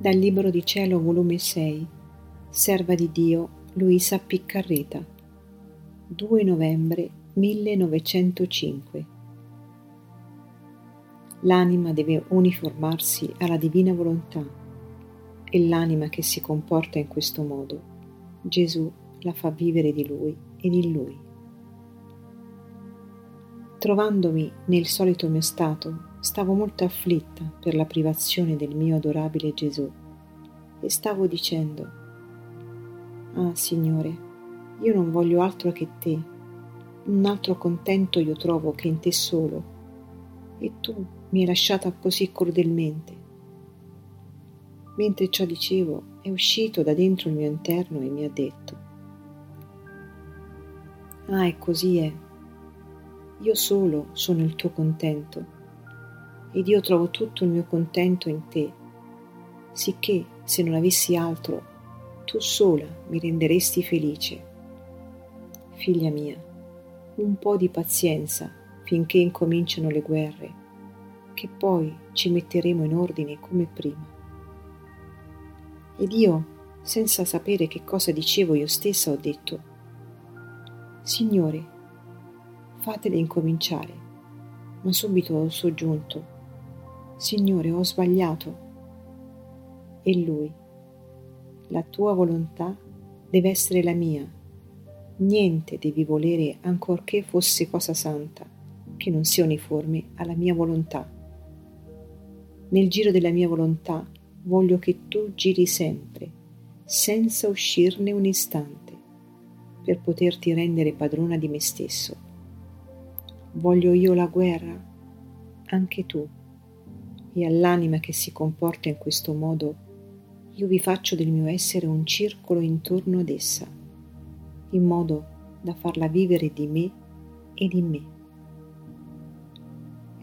Dal Libro di Cielo, volume 6, Serva di Dio, Luisa Piccarreta, 2 novembre 1905. L'anima deve uniformarsi alla divina volontà e l'anima che si comporta in questo modo, Gesù la fa vivere di Lui ed in Lui. Trovandomi nel solito mio stato, stavo molto afflitta per la privazione del mio adorabile Gesù e stavo dicendo, Ah Signore, io non voglio altro che te, un altro contento io trovo che in te solo, e tu mi hai lasciata così crudelmente. Mentre ciò dicevo, è uscito da dentro il mio interno e mi ha detto, Ah, e così è. Io solo sono il tuo contento ed io trovo tutto il mio contento in te, sicché se non avessi altro, tu sola mi renderesti felice. Figlia mia, un po' di pazienza finché incominciano le guerre, che poi ci metteremo in ordine come prima. Ed io, senza sapere che cosa dicevo io stessa, ho detto, Signore, fatele incominciare, ma subito ho soggiunto, Signore, ho sbagliato. E lui, la tua volontà deve essere la mia. Niente devi volere, ancorché fosse cosa santa, che non sia uniforme alla mia volontà. Nel giro della mia volontà voglio che tu giri sempre, senza uscirne un istante, per poterti rendere padrona di me stesso. Voglio io la guerra? Anche tu e all'anima che si comporta in questo modo, io vi faccio del mio essere un circolo intorno ad essa, in modo da farla vivere di me ed in me.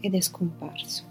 Ed è scomparso.